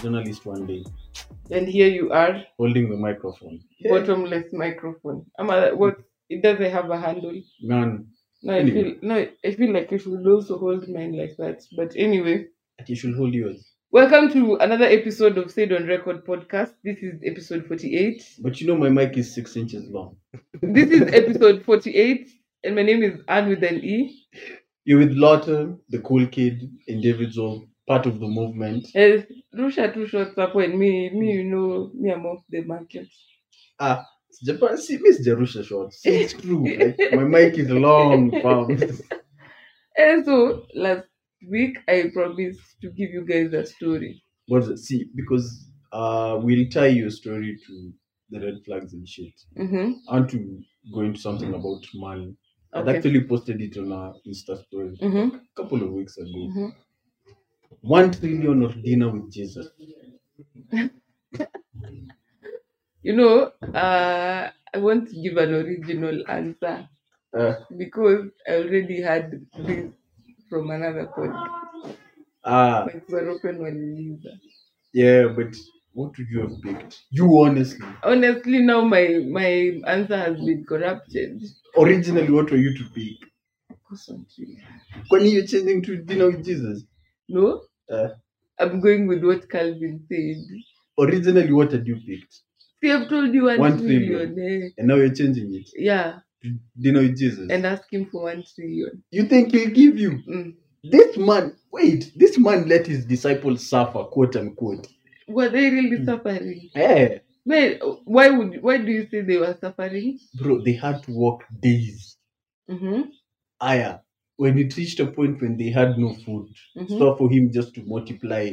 a journalist one day, And here you are, holding the microphone. bottomless microphone. I'm I, what? It doesn't have a handle. Man, No, I feel no. I feel like I should also hold mine like that. But anyway, you should hold yours. welcome to another episode of Said on Record podcast. This is episode forty-eight. But you know, my mic is six inches long. This is episode forty-eight, and my name is Anne with an E. You're with Lawton, the cool kid, individual, part of the movement. Eh, Rusha two shots up when me, me, you know, me, I'm off the market. Ah, Japan, see, Miss Jerusha shorts. It's true. Like, my mic is long, fam. And so last week I promised to give you guys a story. What's it? See, because uh, we'll tie your story to the red flags and shit. Mm-hmm. I want to go into something about money. Okay. actually posted it on our Insta story Mm-hmm. a couple of weeks ago. One trillion of dinner with Jesus. You know, uh, I want to give an original answer Uh, because I already had this from another podcast. ah, waliuliza. yeah, but what would you have picked? You honestly. Honestly, now my my answer has been corrupted. Originally, what were you to pick? Constantly. When you're changing to dinner with Jesus? No, Uh, I'm going with what Calvin said. originally, what had you picked? See, I've told you one, One trillion. eh? And now you're changing it Yeah, dinner with Jesus. and ask him for one trillion. you think he'll give you? Mm. This man, wait, this man let his disciples suffer, quote unquote. Were they really Mm. suffering? Yeah, Wait, why would why do you say they were suffering? bro, they had to walk days. Mm-hmm. Aya, when it reached a point when they had no food, Mm-hmm. so for him just to multiply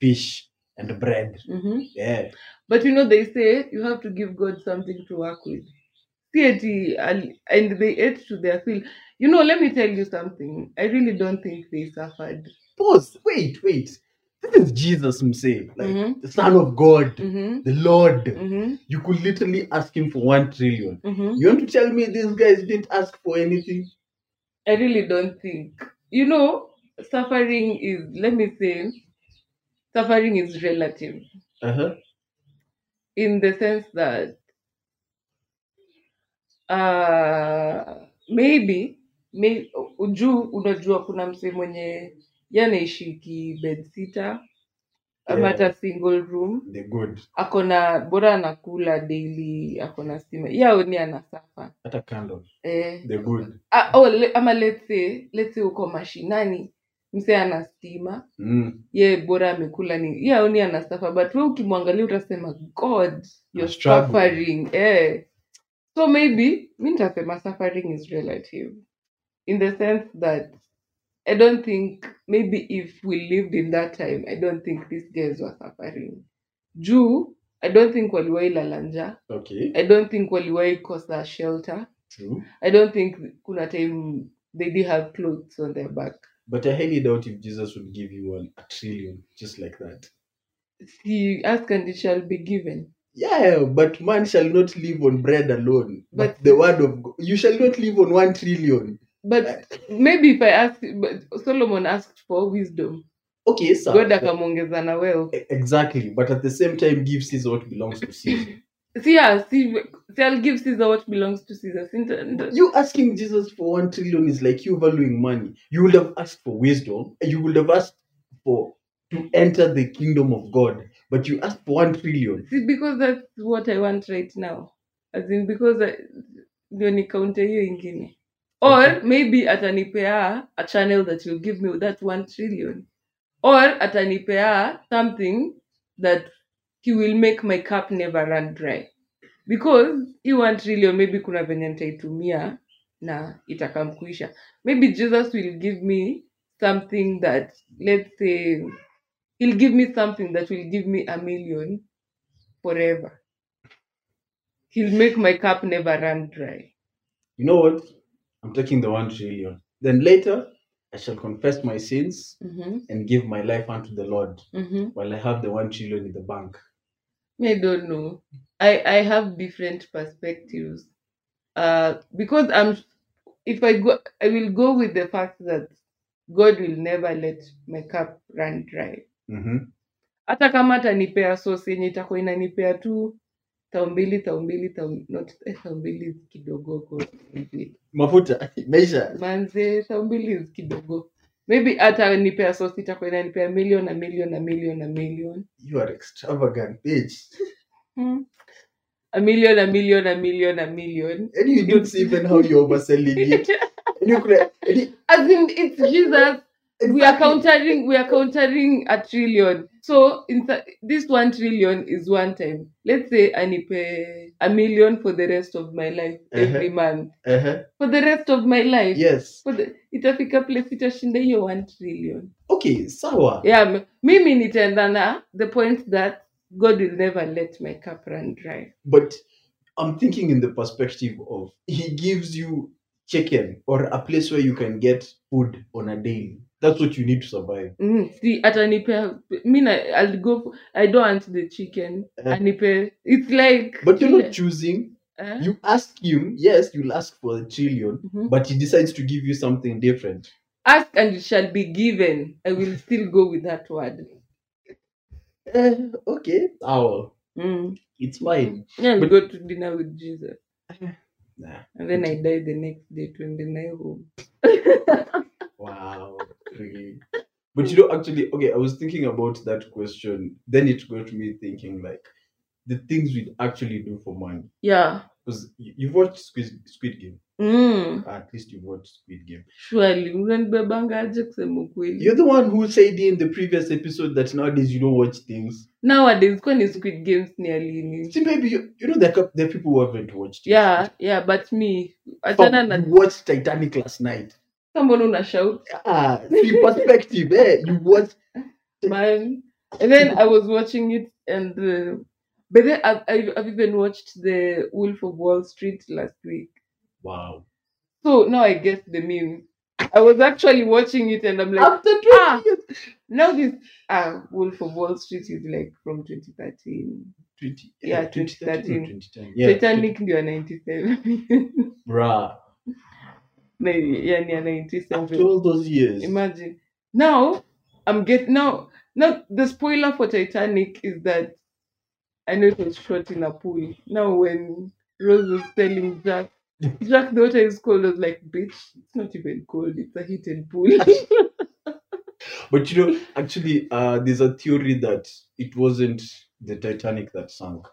fish and bread. Mm-hmm. Yeah, But you know, they say you have to give God something to work with. Ati- and they ate to their fill. You know, let me tell you something. I really don't think they suffered. pause. Wait, wait. This is Jesus himself, like Mhm. the Son of God, Mm-hmm. the Lord. Mm-hmm. You could literally ask him for one trillion. Mm-hmm. You want to tell me these guys didn't ask for anything? I really don't think. You know, suffering is. Let me say, suffering is relative Uh huh. in the sense that uh, maybe may, juu unajua kuna msee mwenye yanaishi ki bed sitter Yeah. single room The good. akona bora anakula daily akona stima yao ni anasafa hata candle. eh, The good. ah, oh, le, ama let's say, let's say uko mashinani msee ana stima Mm. ye bora amekula ni yao aoni anasafa but we ukimwangalia utasema god you're suffering eh. so maybe mi nitasema suffering is relative in the sense that i don't think maybe if we lived in that time i don't think these guys were suffering juu i don't think waliwahi lala njaa Okay. i don't think waliwahi kosa shelter True. i don't think kuna time they did have clothes on their back But I highly doubt if Jesus would give you one a trillion just like that. he ask and it shall be given Yeah, but man shall not live on bread alone. But, But- the word of God, you shall not live on one trillion. But maybe if I ask, but Solomon asked for wisdom. Okay, sir. God akamwongeza na wealth. Exactly, but at the same time, give Caesar what belongs to Caesar. See, yeah, see, see, I'll give Caesar what belongs to Caesar. You asking Jesus for one trillion is like you valuing money. You would have asked for wisdom, you would have asked for to enter the kingdom of God, but you asked for one trillion. See, because that's what I want right now. As in, because I- ndio nikaunte hiyo ingine. Or maybe atanipea a channel that will give me that one trillion. Or atanipea something that he will make my cup never run dry. Because hii one trillion maybe kuna venye nitaitumia na itakamkuisha. Maybe Jesus will give me something that let's say he'll give me something that will give me a million forever. He'll make my cup never run dry. You know what? I'm taking the one trillion. Then later, I shall confess my sins Mm-hmm. and give my life unto the Lord Mm-hmm. while I have the one trillion in the bank. I don't know. I I have different perspectives. Uh, because I'm if I go, I will go with the fact that God will never let my cup run dry. Mm-hmm. hata kama atanipea sosi yenye itakuwa inanipea tu tao mbili tao mbili tao not eh, tao mbili kidogo mafuta maisha manze tao mbili kidogo. Maybe hata nipea sosi itakuwa inanipea million na million na million na million. You are extravagant bitch. Hmm. a million a million a million a million. And you don't see even how you're overselling it. And you could and you, as in it's jesus we are countering we are countering a trillion. So in th- this one trillion is one time let's say anipe a million for the rest of my life every month. Uh-huh. for the rest of my life? Yes. For the, itafika place itashinda hiyo one trillion. Okay sawa. Yeah mimi nitaenda na the point that god will never let my cup run dry. But i'm thinking in the perspective of he gives you chicken or a place where you can get food on a daily that's what you need to survive. Mm, see atanipea mi na i'll go for, i don't want the chicken. Eh. anipe it's like but you're not choosing. Eh? you ask him yes you'll ask for a trillion Mhm. but he decides to give you something different. Ask and it shall be given. I will still go with that word. Eh, okay. Sawa mm. it's fine. Yeah, But- go to dinner with jesus. Nah. and then i die the next day to deny home Wow. Really. But you know, actually, okay, I was thinking about that question. Then it got me thinking, like, the things we'd actually do for money. yeah Because you, you've watched Squid, Squid Game. mm. At least you've watched Squid Game. surely unanibebangaje kusema ukweli You're the one who said in the previous episode that nowadays you don't watch things. nowadays kwani squid games nearly? See, maybe you, you know there are, there are people who haven't watched it. yeah yeah but me Fam, achana na you watched Titanic last night. Someone una shout Ah, see perspective, eh? You watch. man and then i was watching it and uh, but then I've, I've I've even watched the wolf of wall street last week Wow. so now i guess the meme i was actually watching it and i'm like After 20 ah. years. now this uh wolf of wall street is like from 2013 20, Yeah, 2013 or 2013. 2010. Yeah, titanic ndio ya 97 Bruh. Yani ya After all those years. imagine now i'm get now now the spoiler for titanic is that i know it was shot in a pool now when rose was telling jack jack the water is cold I was like bitch it's not even cold it's a heated pool But you know, actually, uh, there's a theory that it wasn't the Titanic that sank.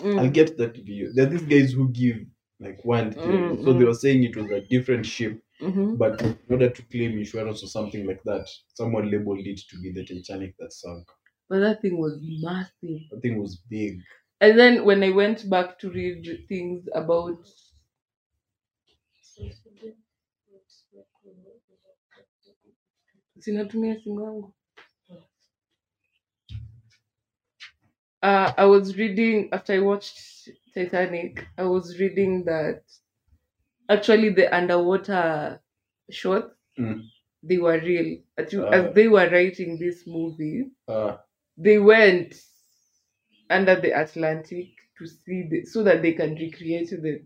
Mm. I'll get that video. There are these guys who give like one theories. Mm, so they mm. were saying it was a different ship, Mhm. but in order to claim insurance or something like that, someone labeled it to be the Titanic that sunk but that thing was massive That thing was big. and then when i went back to read things about sinatumia simu yangu uh, i was reading after i watched titanic i was reading that actually the underwater shots Mm. they were real as, you, Ah. as they were writing this movie Uh, they went under the Atlantic to see the, so that they can recreate the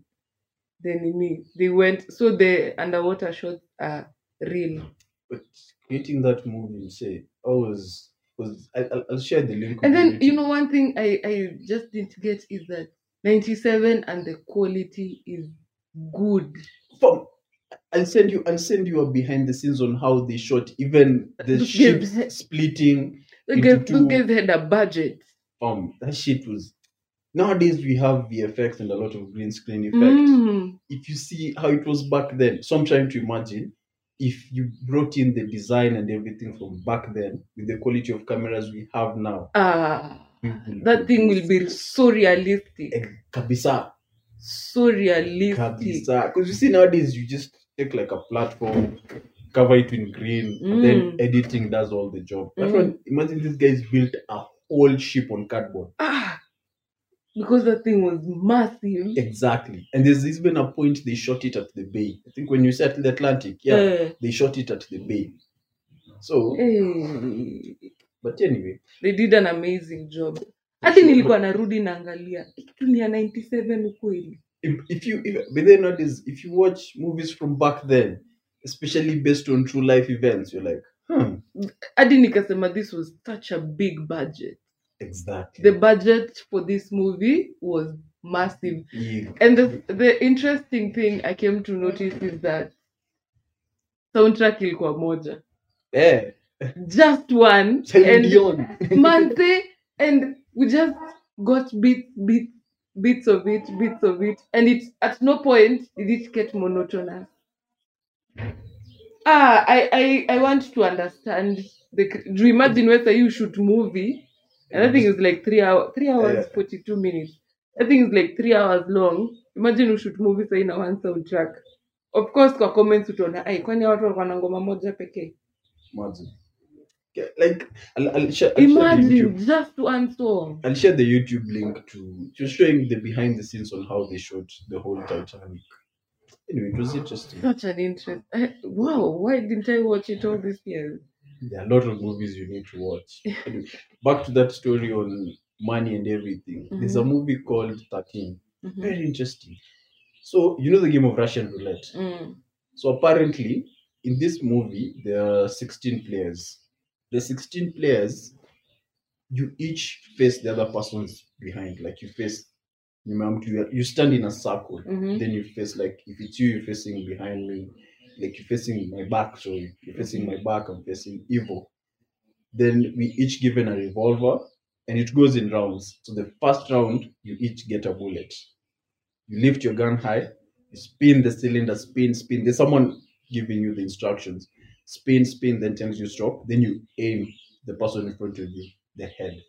the nini. They went so the underwater shots are real. but creating that movie, say, I was was I, I'll, I'll share the link. And then you know one thing I I just didn't get is that 97 and the quality is good. Fam, I'll send you. I'll send you a behind the scenes on how they shot even the Those ships splitting. Guys, those two. had a budget. Um, that shit was. Nowadays we have VFX and a lot of green screen effect. Mm. If you see how it was back then, so I'm trying to imagine if you brought in the design and everything from back then with the quality of cameras we have now. Ah, that thing will be so realistic. Eh, Kabisa, So realistic. kabisa. Because you see nowadays you just take like a platform, cover it in green, and then Mm. editing does all the job. Mm. imagine these guys built a whole ship on cardboard. Ah, because that thing was massive. Exactly. And there's even a point they shot it at the bay. I think when you said the Atlantic, yeah, Eh, they shot it at the bay. So, eh, but anyway, they did an amazing job. Hadi nilikuwa narudi naangalia "Hii kitu ni ya 97 ukweli. if, if you, if, but then nowadays, if you watch movies from back then, especially based on true life events, you're like, hmm, Hadi nikasema this was such a big budget. exactly. The budget for this movie was massive. Yeah. And the, the interesting thing I came to notice is that soundtrack ilikuwa moja. Yeah. Just one. And Dion. Mante, and we just got bits, bits, bits of it, bits of it, and it at no point did it get monotonous. Ah, I, I, I want to understand the. Do you imagine whether you shoot movie, and I think it's like three hours, three hours Yeah. forty two minutes. I think it's like three hours long. Imagine you shoot movie say na one soundtrack. Of course, kwa comments utaona, ai, kwani watu walikuwa na ngoma moja pekee? Imagine. Like I'll, I'll, share, I'll share the Imagine YouTube. just one song. I'll share the YouTube link to just showing the behind the scenes on how they shot the whole Titanic. Anyway, it was interesting. Such an interest. I, wow, why didn't I watch it all these years? There are a lot of movies you need to watch. Anyway, back to that story on money and everything. There's a movie called 13. Mhm. Very interesting. So, you know the game of Russian roulette. Mm. So, apparently, in this movie, there are 16 players. The 16 players, you each face the other person's behind. Like, you face, you remember, you you stand in a circle. Mhm. Then you face, like, if it's you, you're facing behind me. Like, you're facing my back. So, you're facing my back, I'm facing evil. Then we each given a revolver and it goes in rounds. So the first round, you each get a bullet. You lift your gun high, you spin the cylinder, spin, spin. There's someone giving you the instructions. Spin, spin, then tells you stop. Then you aim the person in front of you, the head.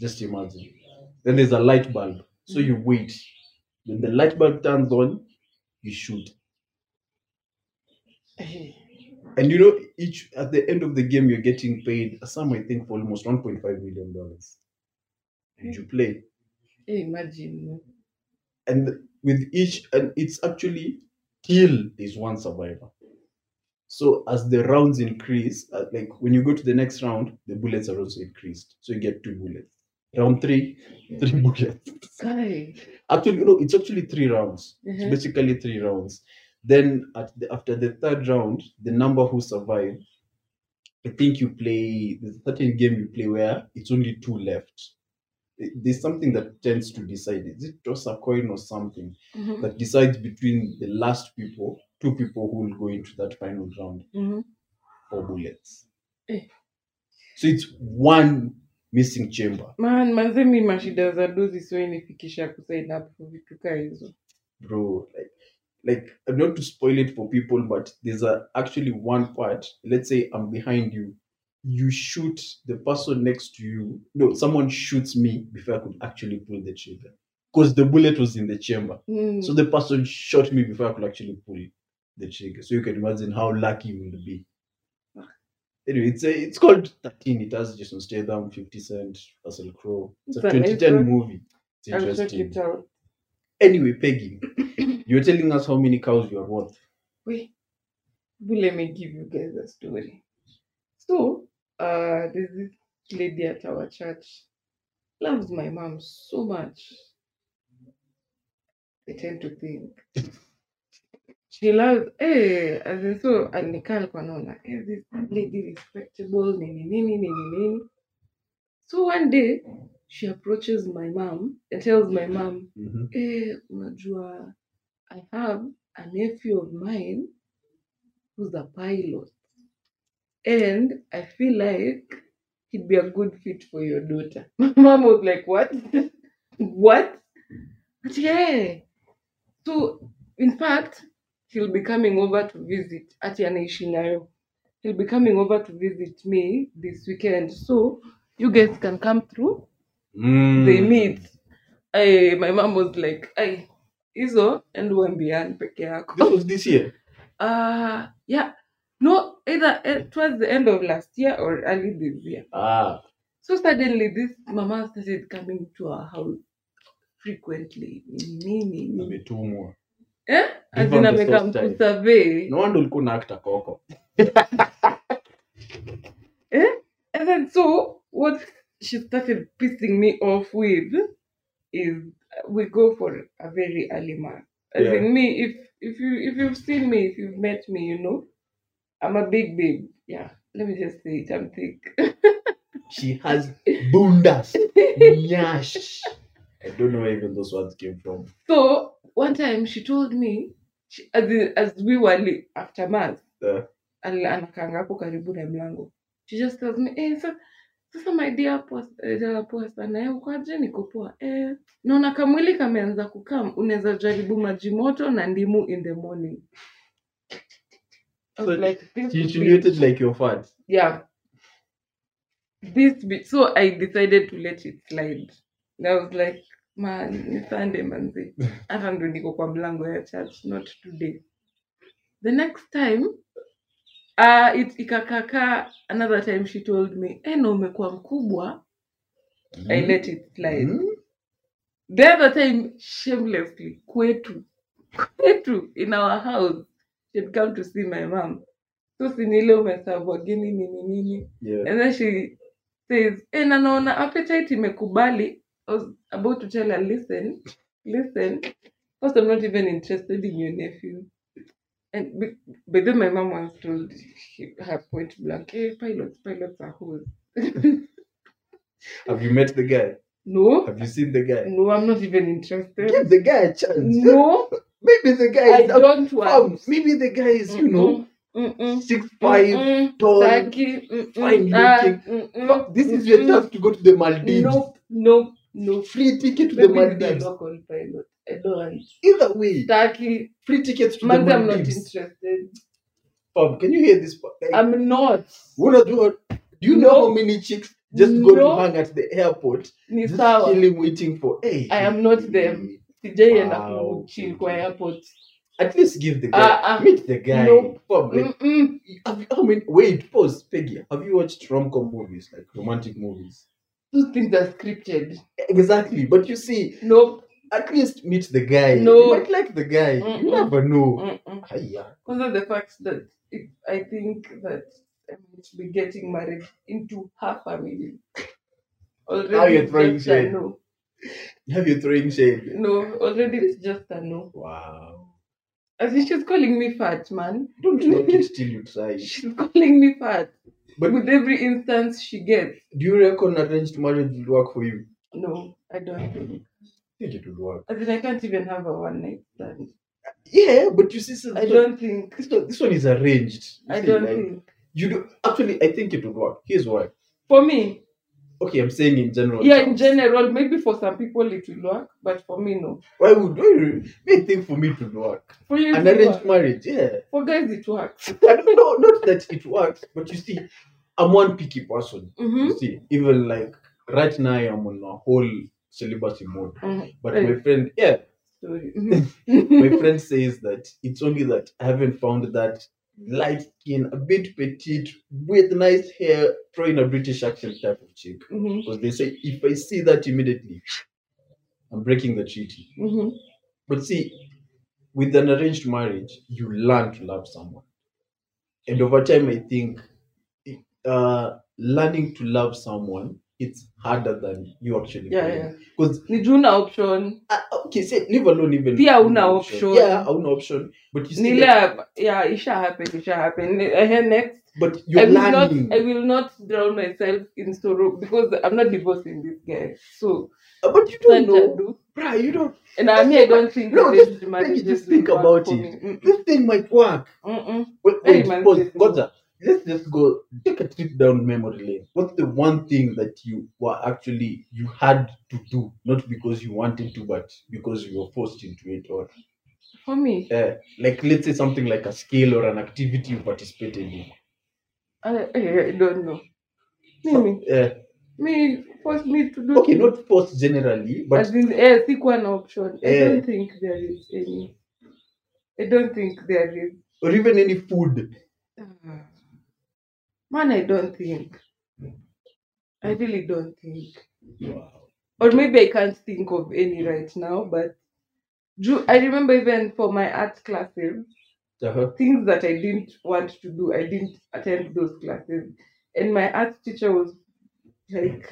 Just imagine. Then there's a light bulb. So you wait. When the light bulb turns on, you shoot. And you know, each at the end of the game, you're getting paid a sum, I think, for almost 1.5 million dollars. Did you play? Imagine. And with each, and it's actually till there's one survivor. So as the rounds increase, uh, like when you go to the next round, the bullets are also increased. So you get two bullets. Round three, three bullets. Guy. Actually, no, it's actually three rounds. It's Mhm. basically three rounds. Then at the, after the third round, the number who survive, I think you play the a certain game you play where it's only two left. Th- There's something that tends to decide. Is it toss a coin or something Mhm. that decides between the last people, two people who will go into that final round Mhm. for bullets. Eh. So it's one missing chamber, Man, manze mi mashida za dozi sio inifikisha kusign up for vitu kaa hizo. bro. Like, like I'm not to spoil it for people, but there's a actually one part. Let's say I'm behind you, you shoot the person next to you. No, someone shoots me before I could actually pull the trigger because the bullet was in the chamber. Mm. So the person shot me before I could actually pull the trigger. So you can imagine how lucky you will be. Anyway, it's a, it's called 13. It has Jason Statham, 50 Cent, Russell Crowe. It's a It's a 2010 one. movie. It's interesting. it. Anyway, Peggy, you're telling us how many cows you are worth. Wait, but let me give you guys a story. So, uh, there's this lady at our church, loves my mom so much. I tend to think. She loves, eh, as in so, alikaa alikuwa naona, eh, this lady respectable, nini, nini, nini, nini. So one day, she approaches my mom and tells my mom, Mm-hmm. eh, unajua, I have a nephew of mine who's a pilot. And I feel like he'd be a good fit for your daughter. My mom was like, What? what? But yeah. So, in fact, he'll be coming over to visit Ati anaishi nayo. He'll be coming over to visit me this weekend. So, you guys can come through. Mm. They meet. I, my mom was like, I, hizo and uambiani peke yako. This was this year. Uh yeah. No, either eh, towards the end of last year or early this year. Ah, So suddenly this mama started coming to our house frequently. Nini, nini. ametumwa. Eh? As Give in her the ameka first time. mkusurvey. No wonder ulikuwa unaakta koko. Eh? And then so what she started pissing me off with is we go for a very early mass. As Yeah. in me, if if you if you've seen me, if you've met me, you know, I'm a big babe. Yeah. let me just say it, I'm thick. She has bundas. Nyash. I don't know where even those words came from. so one time she told me she, as, in- as we were li- after mass Uh, hapo karibu na mlango she just tells me eh, so, sasa my dear poa eh, sana eh, ukoaje niko poa eh, naona kamwili kameanza kukam unaweza jaribu maji moto na ndimu in the morning I was So like, this she insinuated like your fat. yeah. This bit so i decided to let it slide. And i was like man ni sunday manzi hata ndo niko kwa mlango ya church not today. The next time uh, it ikakaka another time she told me eh na umekuwa mkubwa. I let it slide. Mm. the other time shamelessly kwetu kwetu in our house she'd come to see my mom so sinile umesavu wageni nini nini Yeah. And then she says, eh, na naona appetite imekubali. I was about to tell her, listen, listen. First, I'm not even interested in your nephew. And be- but then my mom once told he- her point blank, hey, pilots, pilots are hoes. Have you met the guy? no, Have you seen the guy? no, I'm not even interested. Give the guy a chance. No, Maybe the guy is up- don't want. maybe the guy is, you know, Mm-mm, six five, mm-mm, tall. Mm-mm, fine ah, looking. Fuck, This is your chance to go to the Maldives. No, no, nope. Free ticket to the Maybe the Maldives. pilot. I don't want. Either way, Taki, free tickets to the I'm not Maldives. interested. Fam, can you hear this? part? Like, I'm not. wanna do it? Do you know No. how many chicks just go No. to hang at the airport? Ni Just sawa. chilling, waiting for. Hey, I am not them. Sijaienda Wow. kuchill kwa airport. At least give the guy, Ah, ah. meet the guy. Like, Mm-mm. have you, I mean, wait, pause, Peggy. Have you watched rom com movies, like romantic movies? Those things are scripted. Exactly, but you see, no at least meet the guy. No. You might like the guy. You Mm-mm. never know. Because of the fact that if I think that I might be getting married into her family. Already Now you're it's throwing just a shade. Have you throwing shade? No, already it's just a no. Wow. As in she's calling me fat, man. Don't knock it till you try. She's calling me fat. But with every instance she gets. do you reckon arranged marriage will work for you? No, I don't think. I think it would work. As in, I can't even have a one night stand. Yeah, but you see, this, I don't think. This one, this one is arranged. You I see, don't like, think. You do actually. I think it would work. Here's why. For me, Okay, I'm saying in general. yeah, in general, maybe for some people it will work, but for me, no. Why would I think for me it would work? For you, An arranged marriage, yeah. For guys, it works. I don't know, not that it works, but you see, I'm one picky person. Mm-hmm. You see, even like right now, I'm on a whole celibacy mode. Mhm. But Right. my friend, yeah, Sorry. my friend says that it's only that I haven't found that light skin, a bit petite, with nice hair, throwing a British accent type of chick. Mhm, Because they say if I see that immediately, I'm breaking the treaty. mhm. But see, with an arranged marriage, you learn to love someone. And over time, I think uh, learning to love someone it's harder than you actually Yeah, yeah. Because Ni juu na option. okay, say leave alone even Pia hauna option. Yeah, hauna option. But you still ile yeah, it shall happen, it shall happen. Eh, next. but you're will not. I will not drown myself in sorrow because I'm not divorcing this guy. So Uh, but you don't know. do. Bruh, you don't And I mean I don't think No, just- just think about it. this thing might work. Mm-mm. Wait, wait, man, pause. Goza, let's just go take a trip down memory lane. What's the one thing that you were actually you had to do, not because you wanted to, but because you were forced into it, or For me, uh, like let's say something like a skill or an activity you participated in. I, I, don't know. Mimi, Uh, me force me to do okay, things. not forced generally, but As in, eh, sikuwa na option. I Eh. don't think there is any. I don't think there is. or even any food. Ah. Man, I don't think. I really don't think. Wow. Or maybe I can't think of any right now, but I remember even for my art classes, Uh-huh. things that I didn't want to do, I didn't attend those classes. And my art teacher was like,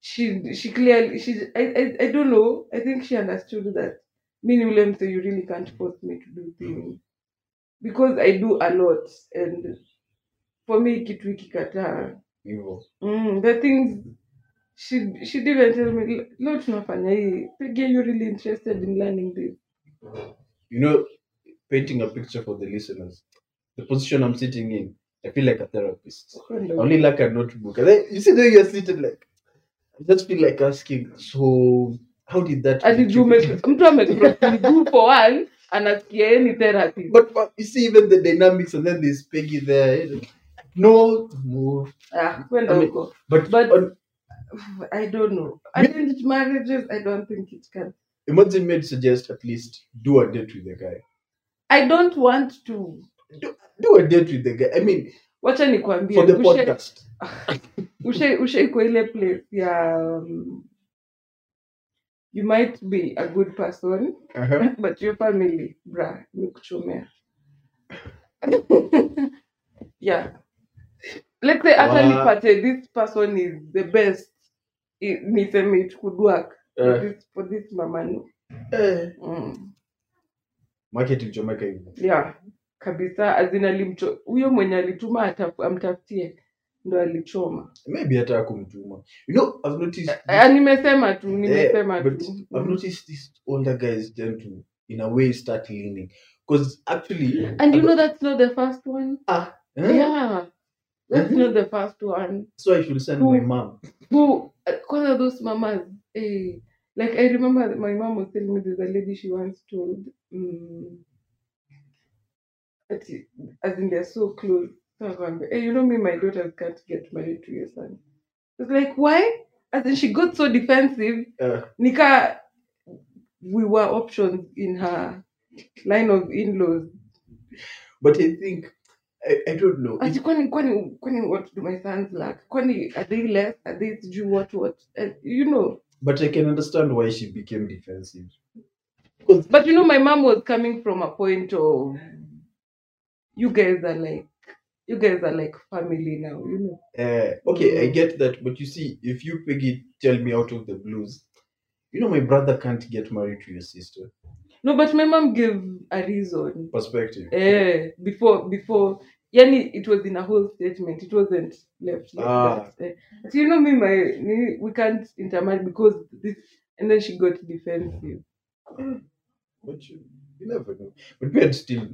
she she clearly she I, I, I don't know. I think she understood that me William so you really can't force me to do things. Because I do a lot and for me kitu ikikataa hivyo. Mm, the things she she'd even tell me leo tunafanya hii. Peggy, are you really interested in learning this. You know painting a picture for the listeners the position i'm sitting in i feel like a therapist. I only like a notebook. And then you see the way you're sitting like i just feel like asking so how did that make juu you? ume- feel? mtu amecross miguu for one anasikia ni therapist. But, but you see even the dynamics and then there's peggy there you know. No move ah kwenda I mean, huko. but, But- i don't know. Arranged marriages i don't think it can. Imagine me suggest at least do a date with the guy. I don't want to. Do a date with the guy. I mean wacha nikwambie for the ushe- podcast. ushe ushaikwa ile place ya um, you might be a good person uh-huh. but your family bra nikuchomea yeah let's say hata Wa- nipate this person is the best. Niseme it could work for Eh. this, for this mamanu eh, mm. market ilichomeka hivyo yeah kabisa azinalimcho huyo mwenye alituma amtafutie ndo alichoma. Maybe hata akumtuma you know i've noticed Ah, nimesema tu nimesema Yeah, but tu. I've noticed these older guys tend to, in a way, start leaning. Because actually, and you know that's not the first one? Ah, eh? yeah that's Mhm. not the first one so I should send Who- my mom. who uh, kwanza those mamas eh, like i remember my mom was telling me there's a lady she once told um, as in they're so close So hey, you know me my daughters can't get married to your son it's like why as in she got so defensive Uh, nika we were options in her line of in-laws but I think I, I don't know. ati kwani kwani kwani what do my sons lack kwani are they less are they sijui what what Eh, you know but I can understand why she became defensive. But you know, my mom was coming from a point of you guys are like you guys are like family now, you know. Uh, okay, I Mm. get that, but you see, if you Peggy tell me out of the blues, you know my brother can't get married to your sister. No, but my mom gave a reason. Perspective. Eh, before before yani it was in a whole statement. It wasn't left like Ah. that. Eh. So you know me, my me, we can't intermarry because this and then she got defensive. But you, you never know. But we had still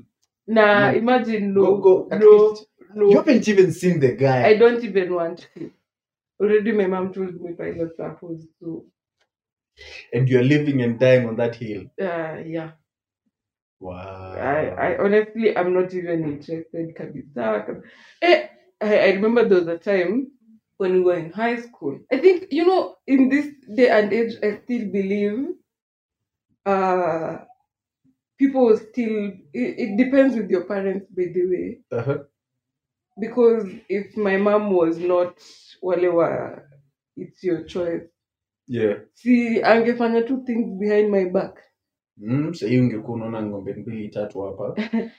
Nah, No. imagine no, go go. At no, least, no. You haven't even seen the guy. I don't even want to. Already my mom told me pilots are opposed to and you're living and dying on that hill. uh yeah. Wow. I, I honestly I'm not even interested kabisa. Eh, I, I remember there was a time when we were in high school. I think you know in this day and age I still believe uh people still it, it depends with your parents by the way. uh-huh. Because if my mom was not whatever it's your choice. Yeah. Si angefanya two things behind my back. Mm, sahii ungekuwa unaona ng'ombe mbili tatu hapa.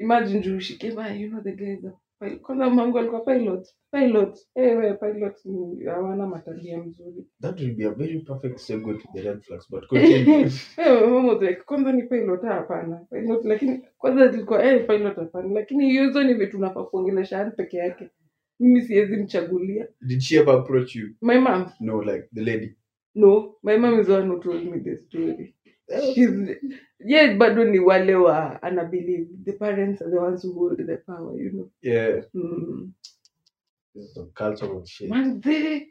Imagine juu she baya you know the guys are pil- kwanza mangu alikuwa pilot pilot ewe pilot ni hawana matabia mzuri. That will be a very perfect segue to the red flags but continue. Eh, mama was like kwanza ni pilot Ah, hapana. Pilot lakini kwanza zilikuwa eh pilot hapana. Lakini hizo ni vitu unafaa kuongelesha yani peke yake mimi siwezi mchagulia. Did she ever approach you? My mom. No like the lady? No my mom is the one who told me the story. Eh, She's, yeah bado ni wale wa ana believe. The parents are the ones who hold the power you know. Yeah. Mm. cultural shit. Manze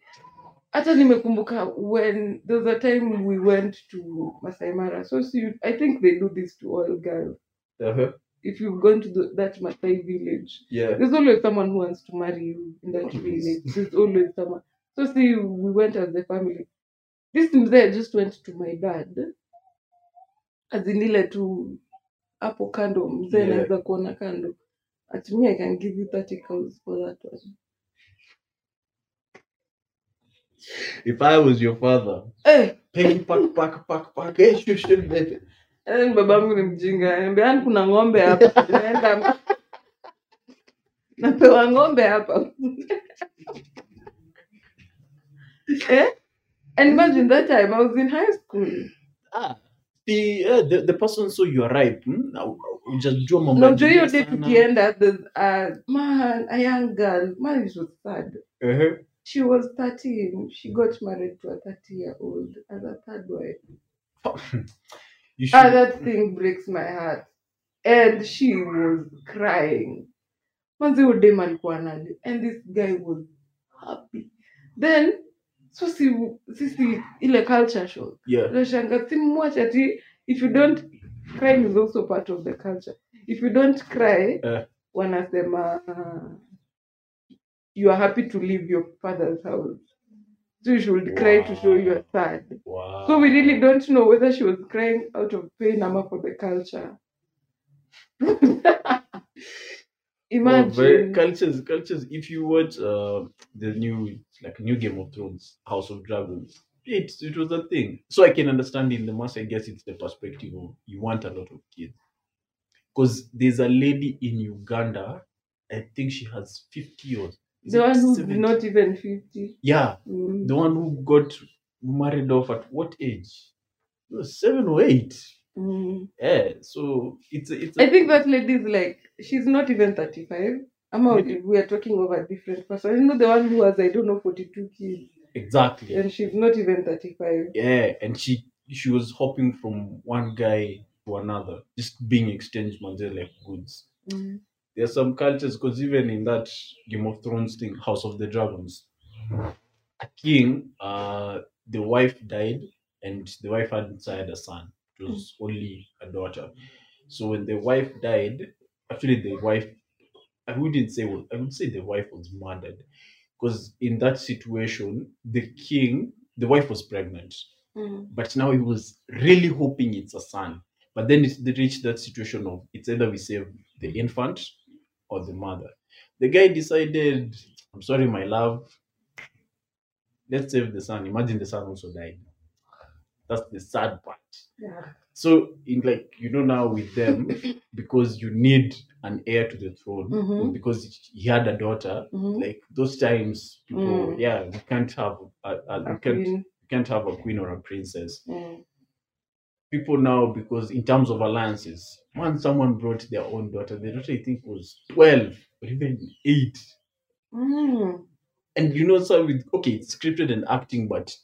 hata nimekumbuka when there was a time we went to Masai Mara. So see, I think they do this to all girls. Uh-huh. If you've gone to the, that Masai village yeah. there's always someone who wants to marry you in that village. There's always someone. So see we went as a family. This mzee just went to my dad azinile tu hapo kando mzee Yeah. anaweza kuona kando. Ati me I can give you 30 cows for that one. If i was your father eh! pay pack pack pack pack eh shoot baby Eh, babangu ni mjinga. Ananiambia, "Yaani kuna ng'ombe hapa. Naenda napewa ng'ombe hapa. Eh? and imagine that time I was in high school. Ah the, uh, the the person saw you arrive hmm? ujajua mambo na ya ujua hiyo day tukienda there's a man a young girl man it was sad. Ehe. she was 13 she got married to a 30 year old as a third wife You should- ah that thing breaks my heart. And she was crying. Manzi huyo dem alikuwa nali and this guy was happy. Then so si, sisi ile culture shock. Yeah. nashanga ati if you don't crime is also part of the culture. If you don't cry Eh. wanasema uh, you are happy to leave your father's house so you should cry to show you are sad Wow. so we really don't know whether she was crying out of pain ama for the culture imagine cultures, cultures. If you watch uh, the new, like new Game of Thrones, House of Dragons, it it was a thing. So I can understand in the mass. I guess it's the perspective of you want a lot of kids, because there's a lady in Uganda. I think she has fifty or is the one who's 70? not even 50 Yeah, Mm. the one who got married off at what age? Seven or eight. Mm. Yeah, so it's a, it's. a I think that lady is like she's not even 35. Ama Really? we are talking of a different person. You know the one who has I don't know 42 kids exactly. and she's not even 35. Yeah, and she she was hopping from one guy to another, just being exchanged manze like goods. Mm. There are some cultures because even in that Game of Thrones thing, House of the Dragons, a king, uh, the wife died, and the wife had inside a son. It was only a daughter. So when the wife died, actually the wife, I wouldn't say was, I would say the wife was murdered, because in that situation, the king, the wife was pregnant Mm. but now he was really hoping it's a son. But then it they reached that situation of it's either we save the infant or the mother. The guy decided, I'm sorry, my love, let's save the son. Imagine the son also died. That's the sad part. Yeah. So, in like, you know, now with them, because you need an heir to the throne, Mhm. because he had a daughter, Mhm. like those times, people, Mm. yeah, we can't have a, a, A we can't, queen. we can't have a queen or a princess Mm. People now because in terms of alliances, when someone brought their own daughter, the daughter I think was twelve or even eight. Mm. And you know, so with okay, it's scripted and acting, but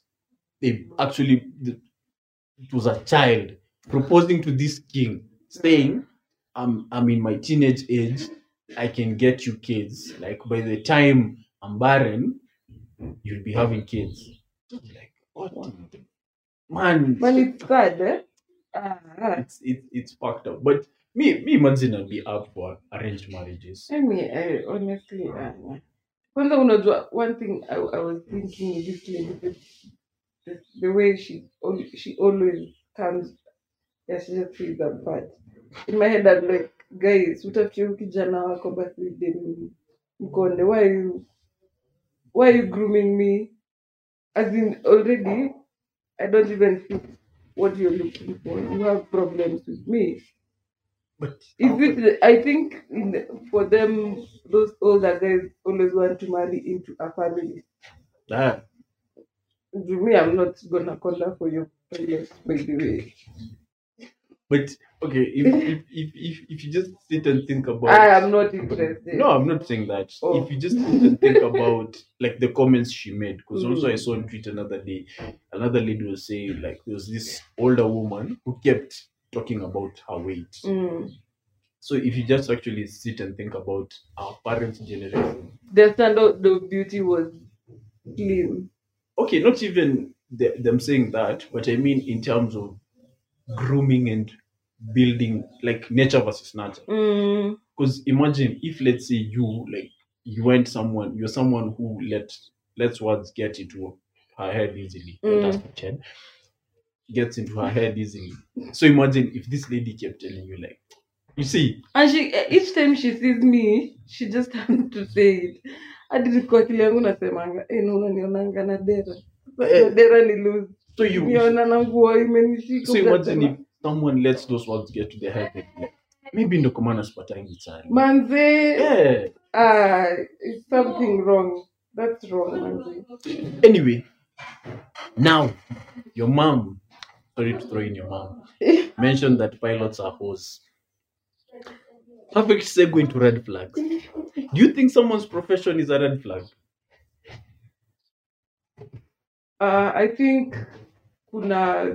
they actually it was a child proposing to this king, saying, "I'm I'm in my teenage age, I can get you kids. Like by the time I'm barren, you'll be having kids." Like what, man? But it's sad, eh? Ah. it's it, it's fucked up. But me me I'd be up for arranged marriages. I mean, I honestly, uh, kwanza unajua one thing I, I was thinking is this lady, the, the, the way she she always comes, yeah, she just feels that part. In my head, I'm like, guys, utafutie huyu kijana wako basi dem mkonde. Why are you, why are you grooming me? As in, already, I don't even fit what you're looking for. You have problems with me. But Is it? I think in the, for them, those older guys always want to marry into a family. Ah, To me, I'm not gonna call her for your parents, by the way. But okay, if if, if if if you just sit and think about I am not interested. no, I'm not saying that. Oh. If you just sit and think about like the comments she made, because also I saw on Twitter another day, another lady was saying like there was this older woman who kept talking about her weight. Mm. So if you just actually sit and think about our parents' generation, Their standard of beauty was clean. okay, not even the, them saying that, but I mean in terms of grooming and building, like nature versus nurture. Mm. Because imagine if, let's say, you like you went someone, you're someone who let lets words get into her head easily. Mm. That's the chin. Gets into her head easily. So imagine if this lady kept telling you, like, you see, And she each time she sees me, she just has to say it. Hadi kwa akili yangu nasemanga, eh, na unanionanga na dera. Eh. Dera ni loose. So you, nguo so imagine if someone lets those words get to their head, they'd be like, maybe ndo kwa maana sipatangi chali. Manze, Yeah. ah, it's something wrong. That's wrong, manze. Anyway, now your mom sorry to throw in your mom, mentioned that pilots are hoes. Perfect segue into red flags. Do you think someone's profession is a red flag? Uh, I think kuna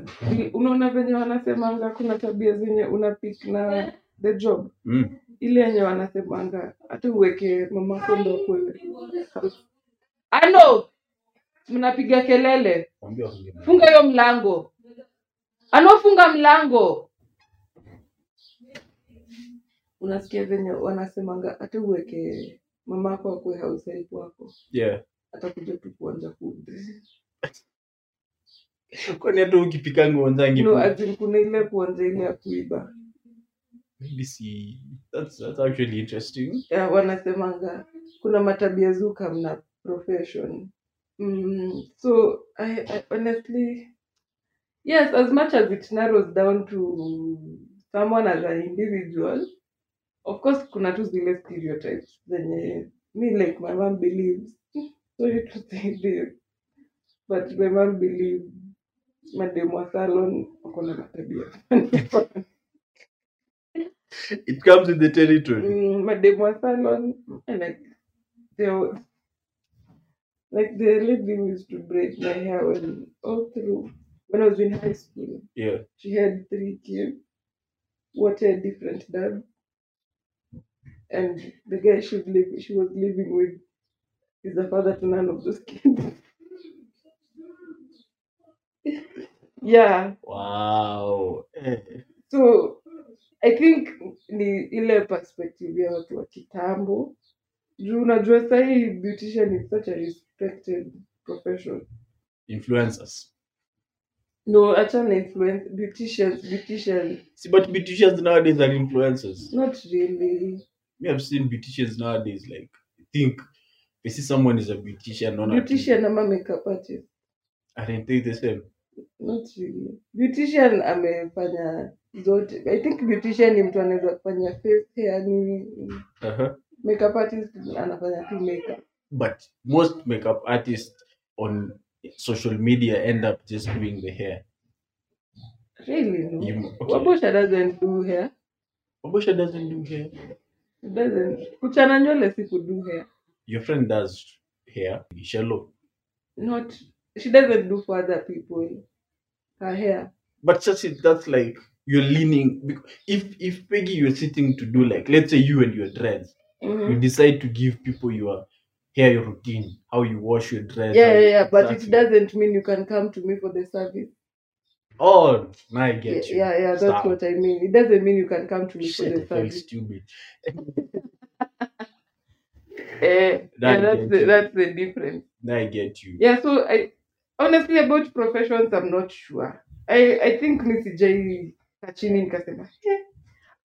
unaona venye wanasemanga kuna tabia zenye unapik na the job? Mm. ile yenye wanasemanga hata uweke mamako ndo kule. Ano mnapiga kelele. Funga hiyo mlango. Anaofunga mlango. Unasikia venye wanasemanga hata uweke mamako akwe hausaip wako. Yeah. atakuja tu kuanja Kwani hata ukipika ngonzangi no, as in kuna ile kuanja ile ya kuiba. Maybe see that's that's actually interesting. ya, wanasemanga kuna matabia zuka mna profession. Mm, so I, I honestly yes as much as it narrows down to someone as an individual of course kuna tu zile stereotypes zenye me like my mom believes. Sorry to say this but my mom believes mademu wa salon wako na matabia It comes in the territory. mm, mademu wa salon and like they were- like the lady who used to braid my hair when all through when I was in high school. Yeah. She had three kids, what a different dad. And the guy she was living she was living with is the father to none of those kids. yeah. Wow. Eh. So I think ni ile perspective ya watu wa kitambo. Juu unajua sahii beautician is such a respected profession. Influencers. No, achana influence beauticians, beautician, See, but beauticians nowadays are influencers. not really. Me, I've seen beauticians nowadays. Like, think they see someone is a beautician, not Beautician ama makeup artist, I didn't think the same. Not really. Beautician amefanya zote. I think beautician ni mtu anaweza kufanya face, hair, nini. Uh-huh. Makeup artist anafanya tu makeup. But most makeup artists on social media end up just doing the hair. Really, no. You, okay. Wabosha doesn't do hair. Wabosha doesn't do hair. doesn't kuchana nywele si kudo hair Your friend does hair. Shallow. not she doesn't do for other people her hair But just it, that's like you're leaning. If if Peggy, you're sitting to do like, let's say you and your dreads, you Mhm. decide to give people your hair your routine, how you wash your dress. yeah yeah, yeah but it doesn't mean you can come to me for the service Oh, now I yeah, get you. yeah yeah that's Stop. what i mean it doesn't mean you can come to me for the service stupid. Eh, yeah that's the, you. that's the difference Now I get you. yeah so i honestly about professions i'm not sure i i think mi sijai kaa chini nikasema "Eh,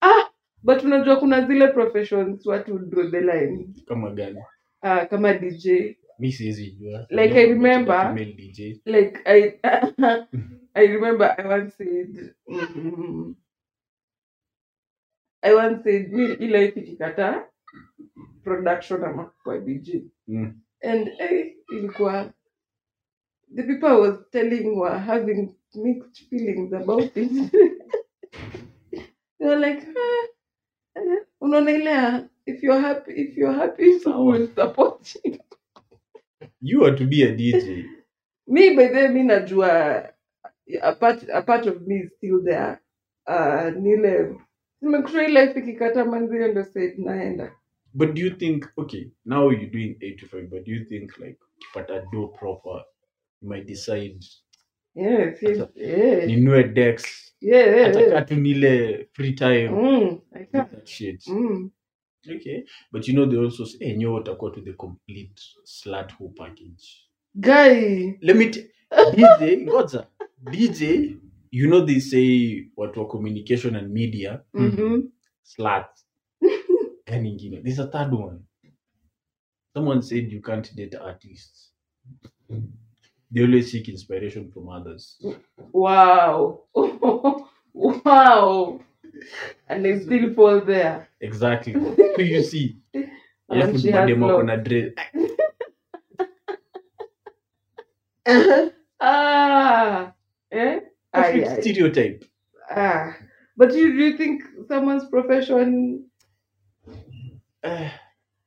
ah but unajua kuna zile professions watu draw the line Kama gani? uh, kama dj Mi. Like, I remember- DJ. like I I remember I once said mm, I once said mi ile ikikata production ama kwa DJ Mm. and eh, ilikuwa the people I was telling were having mixed feelings about it. They were like ah, eh, ya, if you're happy if you're happy someone will support you. You are to be a DJ. me by then mi najua a part, a part of me is still there. Uh, nile nimekusha ile life ikikata manzio ndo said naenda. But do you think okay, now you're doing eight to five, but do you think like I do proper, you might decide yeah, ninue Dex, yeah, yeah, hata tu nile free time. Mm, I that shit. Mm. Okay. But you know they also say, hey, nyo to the complete slat whole package. guy Let me DJ, ngoja. DJ, you know they say watu wa communication and media, Mhm. slut. Gani ingine? There's a third one. Someone said you can't date artists. They always seek inspiration from others. wow wow and they still fall there Exactly. so you see. Alafu madem wako na dread. ah eh Of complete stereotype. Ah, but you, do you think someone's profession uh,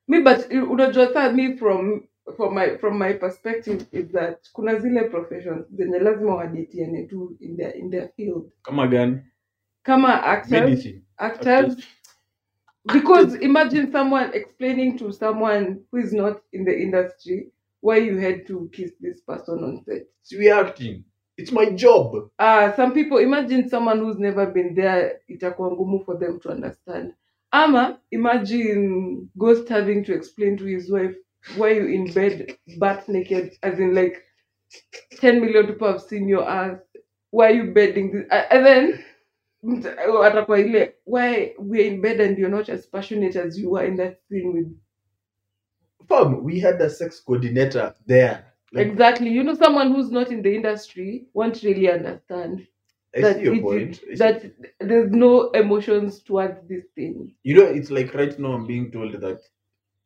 me but unajua saa me from from my from my perspective is that kuna zile professions zenye lazima wadetiane tu in their, in their field kama gani? kama actors Medicine. actors because imagine someone explaining to someone who is not in the industry why you had to kiss this person on set See, we acting. It's my job. uh, some people imagine someone who's never been there itakuwa ngumu for them to understand ama imagine ghost having to explain to his wife why you in bed butt naked as in like 10 million people have seen your ass why are you bedding this? And then oh, ile why we're in bed and you're not as passionate as you were in that scene with Fam, we had a sex coordinator there. Like, exactly you know someone who's not in the industry won't really understand I that see your point. That there's no emotions towards this thing. you know, it's like right now I'm being told that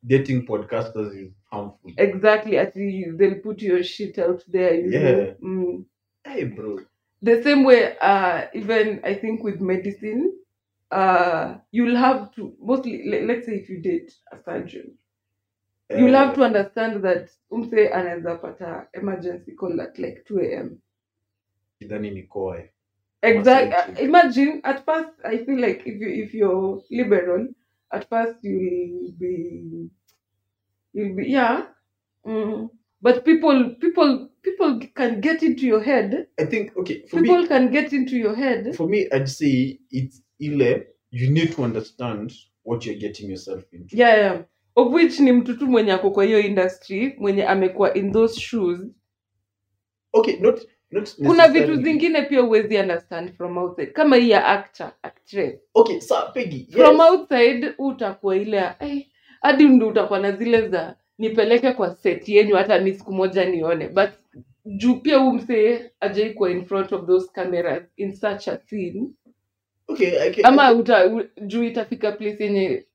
dating podcasters is harmful. Exactly. Actually, they'll put your shit out there. Yeah. Mm. Hey, bro. The same way, uh, even I think with medicine, uh, you'll have to mostly. le- Let's say if you date a surgeon, you'll have to understand that umse anaweza pata emergency call at like 2 a.m. Exactly. Imagine at first, I feel like if you if you're liberal, at first you'll be you'll be yeah. Mm. But people people people can get into your head. I think okay for People me. can get into your head. For me, I'd say it's ile. You need to understand what you're getting yourself into. Yeah, yeah. Of which ni mtu tu mwenye ako kwa hiyo industry mwenye amekuwa in those shoes. Okay, not. Kuna vitu zingine pia huwezi understand from outside. Kama hii ya actor, actress. Okay, sir, Peggy. Yes. from outside utakuwa ile "Eh, hadi ndo utakuwa na zile za nipeleke kwa set yenyu hata mi siku moja nione but juu pia huu msee ajaikuwa in front of those cameras in such a scene Okay, okay, ama uta, u, juu itafika place yenye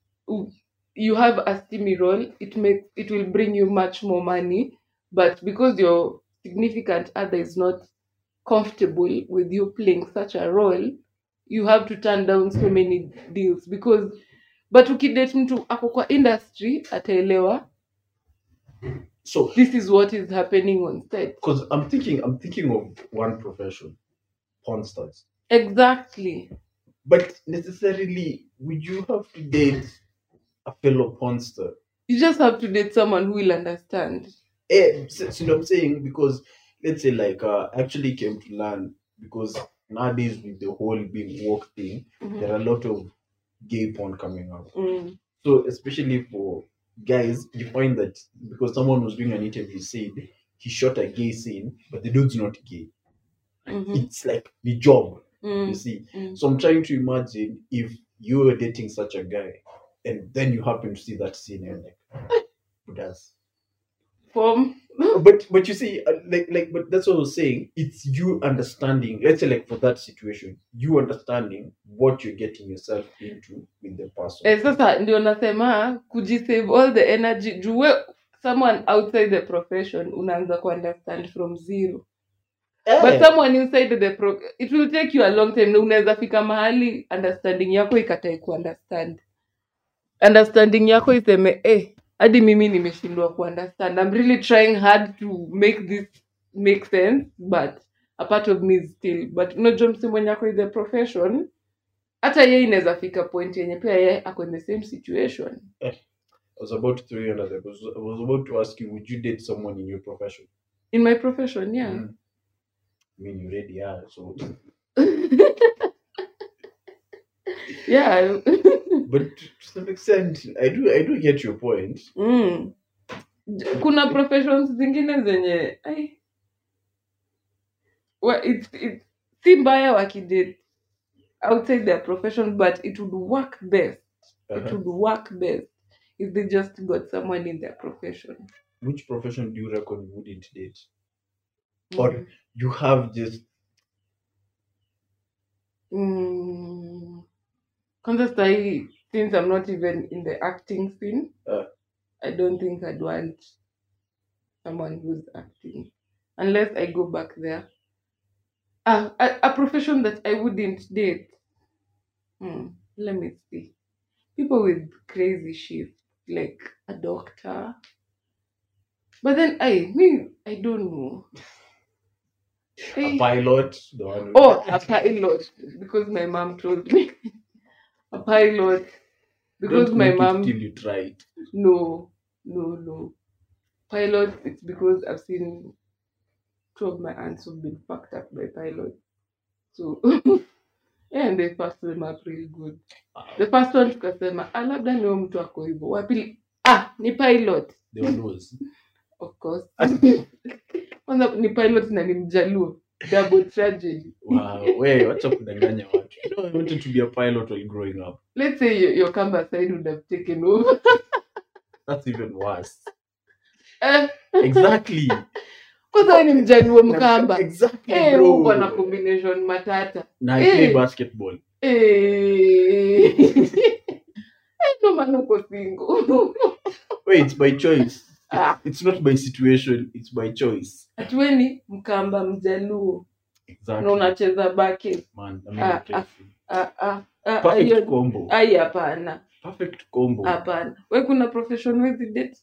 you have a steamy role it makes it will bring you much more money but because your significant other is not comfortable with you playing such a role you have to turn down so many deals because but ukidate mtu ako kwa industry ataelewa so this is what is happening on set because I'm thinking, I'm thinking of one profession, porn stars. exactly But necessarily, would you have to date a fellow porn star? you just have to date someone who will understand Eh, so, what I'm saying because let's say like uh, I actually came to learn because nowadays with the whole being woke thing, there are a lot of gay porn coming up. Mm. So especially for guys, you find that because someone was doing an interview said he shot a gay scene, but the dude's not gay. Mhm. It's like the job, you Mm. see. Mm. So I'm trying to imagine if you were dating such a guy and then you happen to see that scene and like, "Eh, who does? From But but you see, uh, like like but that's what I was saying. It's you understanding. Let's say like for that situation, you understanding what you're getting yourself into with the person. eh, sasa ndio nasema kujisave all the energy juu we someone outside the profession unaanza kuunderstand from zero Eh, but someone inside the pro it will take you a long time na unaweza fika mahali understanding yako ikatai kuunderstand understanding yako iseme eh hadi mimi nimeshindwa kuunderstand i'm really trying hard to make this make sense but a part of me is still but unajua msi mwenye ako the profession hata ye inaweza fika point yenye pia yeye ako in the same situation I was about to throw you another. I was about to ask you, would you date someone in your profession? in my profession yeah Mm. I mean, you already are. So, yeah but to some extent, I do I do get your point. mm. Kuna professions zingine zenye ai, wa, it, it, si mbaya wakidate outside their profession but it would work best it Uh-huh. would work best if they just got someone in their profession Which profession do you reckon you wouldn't date? Or you have just Mm. Kwanza since I'm not even in the acting scene, Uh. I don't think I'd want someone who's acting. Unless I go back there. Ah, a, a profession that I wouldn't date. Hmm. Let me see. People with crazy shit, like a doctor. But then I me, I don't know. A Eh, pilot, the one oh, a pilot because my mom told me. a pilot because Don't my mom till you try it. No, no, no. Pilot, it's because I've seen two of my aunts who've been fucked up by pilot. So, yeah, and they passed them up really good. The first one tukasema, ah, labda ni huyo mtu ako hivyo. Wa pili, ah, ni pilot. There were those. Of course. Kwanza ni pilot na ni mjaluo. Double tragedy. Wow, we wacha kudanganya watu. You know, I wanted to be a pilot while growing up. Let's say your, your camera side would have taken over. That's even worse. Eh, Exactly. Kwanza wewe ni mjaluo mkamba. Exactly, Eh, bro. uko na combination matata. Na I play basketball. Ndo maana uko single. Wait, it's by choice. Ah. It's not by situation, it's by choice. Atueni mkamba mjaluo na Exactly. unacheza bake. I Ah, ah, perfect hiyo- combo. ai hapana Perfect combo. hapana we kuna profession with date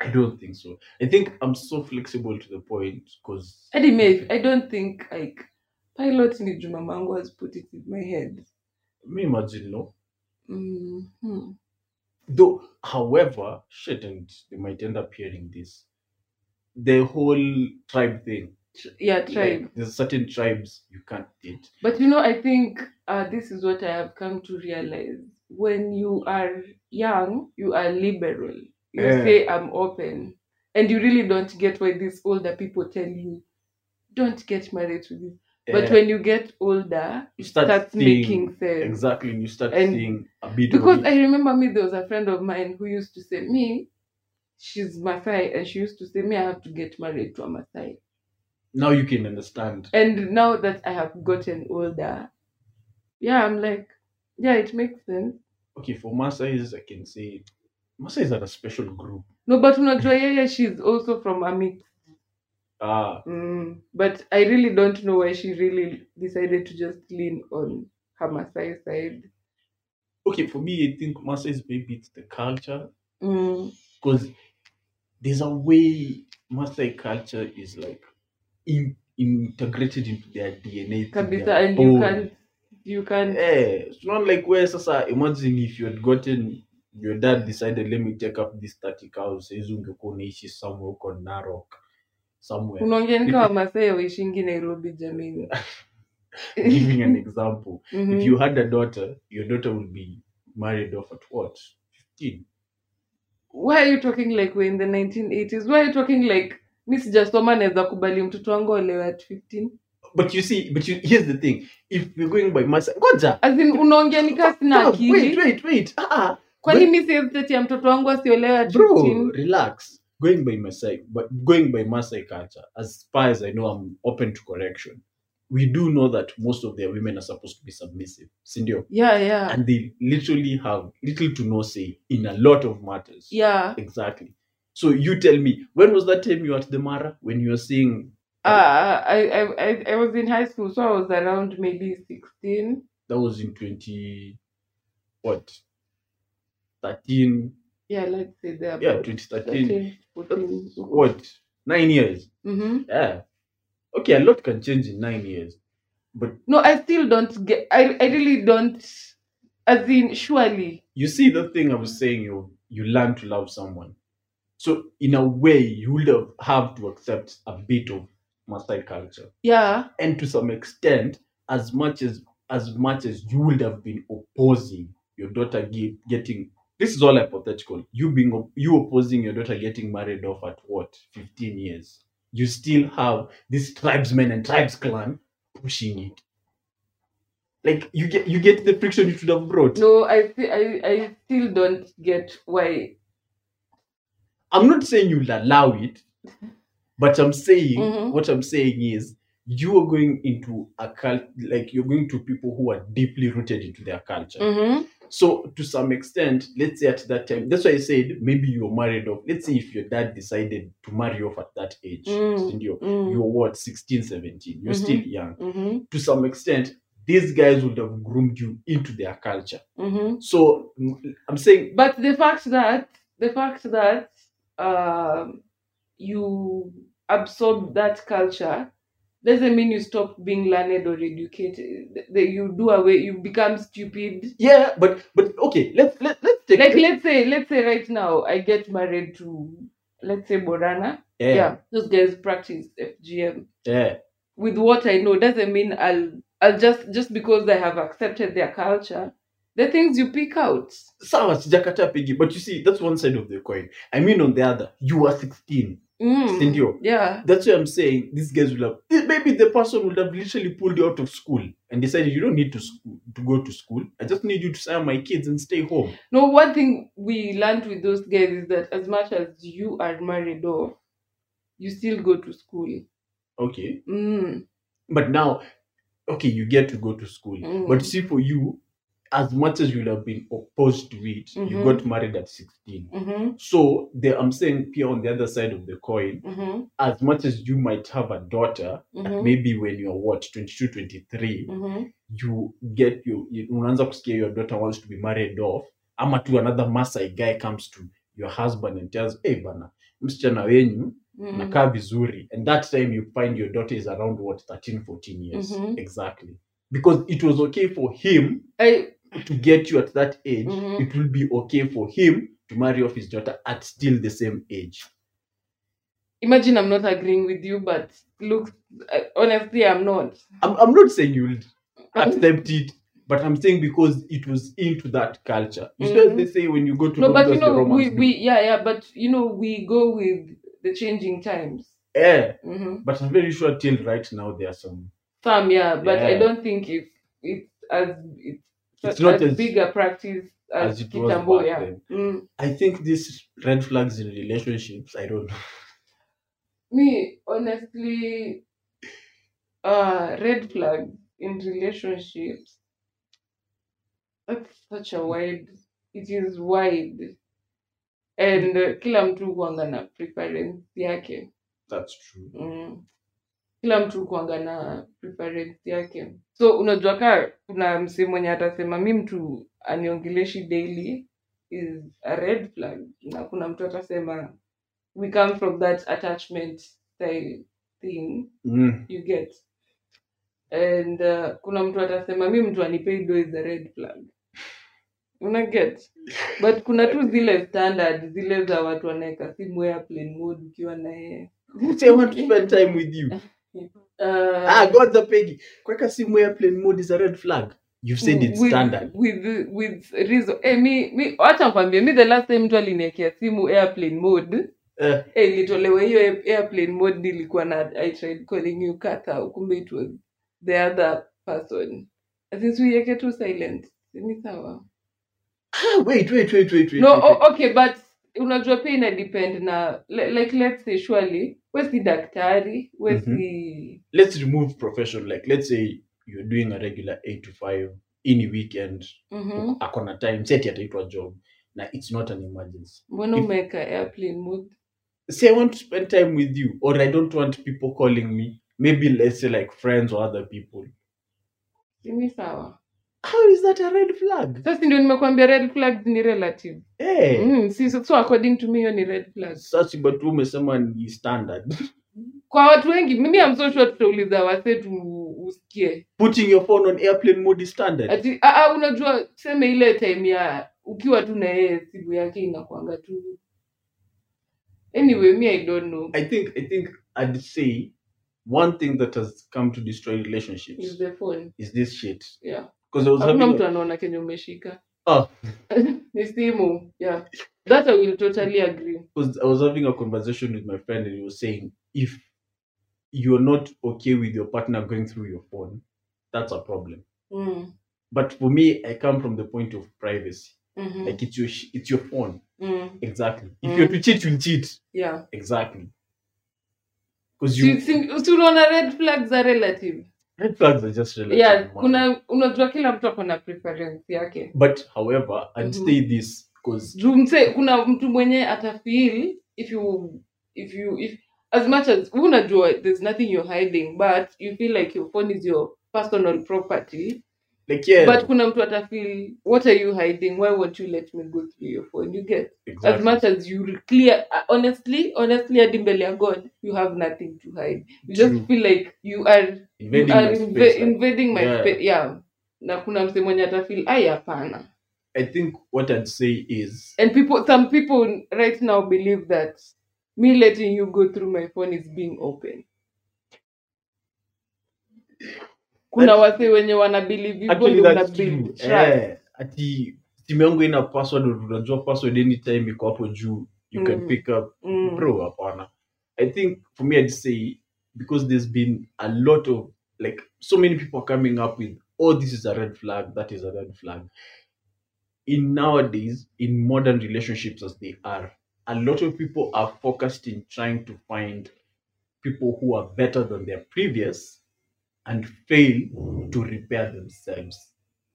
I don't think so. I think I'm so flexible to the point because hadi i don't think like pilot ni juma mangu has put it in my head me imagine no. mm-hmm. Though, however, shit, and they might end up hearing this. The whole tribe thing. yeah tribe Like, there's certain tribes you can't date. But you know, I think uh, this is what I have come to realize. When you are young, you are liberal. You Yeah. say, I'm open. And you really don't get why these older people tell you, don't get married to this. But Eh, when you get older, you start that's seeing making sense. exactly, and you start And- seeing a bit Because I remember me, there was a friend of mine who used to say, me, she's Maasai, and she used to say, me, I have to get married to a Maasai. now you can understand. And now that I have gotten older, yeah, I'm like, yeah, it makes sense. Okay, for Masais, I can say Masais are a special group. No, but unajua yeye she's also from a. Ah, Mm, but I really don't know why she really decided to just lean on her Maasai side. okay, for me, I think Masais maybe it's the culture Mm, because there's a way Maasai culture is like in, integrated into their DNA. kabisa, their and you can't, you can't. Eh, it's not like where sasa imagine if you had gotten your dad decided let me take up this 30 cows unaishi somewhere huko Narok somewhere Unaongea kama Maasai waishingi Nairobi jamini. giving an example Mhm. if you had a daughter your daughter would be married off at what 15 Why are you talking like we're in the 1980s? Why are you talking like mi sijasoma naweza kubali mtoto wangu olewe at 15? but you see but you, here's the thing if you're going by Maasai ngoja As in unaongea kasi akili. wait wait wait ah, ah. kwani mi siwezi tetea mtoto wangu asiolewe at bro 15? relax going by Masai but going by Masai culture as far as I know I'm open to correction. We do know that most of their women are supposed to be submissive sindio Yeah, yeah. and they literally have little to no say in a lot of matters. Yeah. exactly. So you tell me when was that time you were at the mara? When you were seeing Uh, I, I, I, I was in high school, so I was around maybe 16. that was in 20 what? 13 Yeah, let's say there. yeah about 2013 13, 14. what nine years Mm-hmm. yeah okay a lot can change in nine years but No, I still don't get, I, I really don't, as in, surely. you see the thing I was saying you you learn to love someone. So in a way you would have, have to accept a bit of Maasai culture. Yeah. And to some extent, as much as as much as you would have been opposing your daughter ge- getting this is all hypothetical. You being you opposing your daughter getting married off at what, 15 years. You still have this tribesmen and tribes clan pushing it. Like you get you get the friction you should have brought. No, I, sti- I, I still don't get why. I'm not saying you'll allow it, but I'm saying Mhm. what I'm saying is you are going into a cult like you're going to people who are deeply rooted into their culture Mhm. So to some extent let's say at that time that's why i said maybe you're married off let's say if your dad decided to marry off at that age Mm. you're, Mm. you're what 16 17 you're Mhm. still young Mhm. to some extent these guys would have groomed you into their culture Mhm. so mm, i'm saying But the fact that the fact that um, you absorb that culture doesn't mean you stop being learned or educated. That you do away, you become stupid. yeah but but okay let's let, let's take Like let's say, let's say right now I get married to, let's say Borana. yeah, Yeah, those guys practice FGM. yeah. With what I know doesn't mean I'll I'll just just because I have accepted their culture. The things you pick out. sawa sijakataa pigi but you see that's one side of the coin i mean on the other you are 16 Mm. Sindio? Yeah. that's why i'm saying these guys will have maybe the person would have literally pulled you out of school and decided you don't need to school, to go to school i just need you to sign my kids and stay home No, one thing we learned with those guys is that as much as you are married off, you still go to school. okay Mm. but now okay you get to go to school Mm. but see for you as much as you'll have been opposed to it you Mhm. got married at 16 Mm-hmm. so the, i'm saying here on the other side of the coin Mm-hmm. as much as you might have a daughter Mm-hmm. maybe when you're what 22 23 Mm-hmm. you get you, you unaanza kusikia your daughter wants to be married off ama tu another masai guy comes to your husband and tells hey bana msichana wenyu Mm-hmm. nakaa vizuri and that time you find your daughter is around what 13 14 years exactly because it was okay for him I, to get you at that age Mhm. it will be okay for him to marry off his daughter at still the same age imagine I'm not agreeing with you, but look, uh, honestly, I'm not. i'm, I'm not saying you'll accept it but i'm saying because it was into that culture you Mhm. they say when you go to No, but you know, we, we yeah, yeah, but you know, we go with the changing times. yeah Mm-hmm. but i'm very sure till right now there are some Some, yeah, but I don't think it's it's as it's, It's not as- big a practice as, as it was Kitambo, back yeah. then. Mm. i think these red flags in relationships i don't know Me, honestly, uh, red flag in relationships. That's such a wide. It is wide, and uh, kila mtu kuanga na preference yake. that's true Mm. Kila mtu kuanga na preference yake. So unajua kaa kuna msee mwenye atasema mi mtu aniongeleshi daily is a red flag, na kuna mtu atasema we come from that attachment style thing mm. you get. And uh, kuna mtu atasema mi mtu anipei do is a red flag. Una get? But kuna tu zile standard zile za watu wanaweka simu airplane mode ukiwa na yeye say i want to spend time with you Uh, ah godza Peggy, kweka simu airplane mode is a red flag. You've said it's with, standard. with with reason. Eh, mi mi wacha nikwambie mi the last time mtu aliniekea simu airplane mode Eh, eh, ilitolewa hiyo air- airplane mode nilikuwa na i tried calling you kata kumbe it was the other person. Since uiweke tu silent. Ni sawa? Ah, wait wait wait wait wait, no wait, wait. okay but unajua pia ina depend na like let's say surely we si daktari we Mhm. si let's remove profession like let's say you're doing a regular 8 to 5 any weekend Mhm. akona time seti ataitwa job na it's not an emergency. Mbona umeweka airplane mode say i want to spend time with you or i don't want people calling me. Maybe let's say like friends or other people. Si ni sawa how is that a red flag? Sasa ndio nimekuambia red flag ni relative. Hey mm, si, so, so according to me hiyo ni red flag. Sasa but wewe umesema ni standard. Kwa watu wengi mimi am so sure tutauliza wase tu usikie. Putting your phone on airplane mode is standard. Ati a, a, unajua tuseme ile time ya ukiwa tu na yeye simu yake inakwanga tu. Anyway me i don't know. I think i think i'd say one thing that has come to destroy relationships is the phone. is this shit. Yeah hakuna mtu anaona kenye umeshika. Oh, ni simu yeah. That i will totally agree. Because i was having a conversation with my friend and he was saying if you're not okay with your partner going through your phone that's a problem. Mm. but for me i come from the point of privacy. Mhm, like it's your it's your phone. Mm. exactly. If Mm. you're to cheat you'll cheat. Yeah. Exactly. Because you si si unaona red flags are relative red flags are just relative yeah kuna unajua kila mtu ako na preference yake. But however i'd Mhm. say this because juu mse kuna mtu mwenye atafeel if you if you if as much as unajua there's nothing you're hiding but you feel like your phone is your personal property like yeah. But kuna mtu atafeel what are you hiding? Why won't you let me go through your phone? You get as much as you clear uh, honestly honestly hadi mbele ya god you have nothing to hide. You just feel like you are you are my inv- space, like, invading my Yeah. space yeah. Na kuna mse mwenye atafeel ai hapana. I think what i'd say is and people some people right now believe that me letting you go through my phone is being open That- wase wenye wana believe hivyo actually ndio that's una true build trust. eh ati yangu ina password unajua password anytime iko hapo juu you can Mm. pick up Mm. bro hapana i think for me i'd say because there's been a lot of like so many people are coming up with oh this is a red flag that is a red flag in nowadays in modern relationships as they are a lot of people are focused in trying to find people who are better than their previous and fail to repair themselves.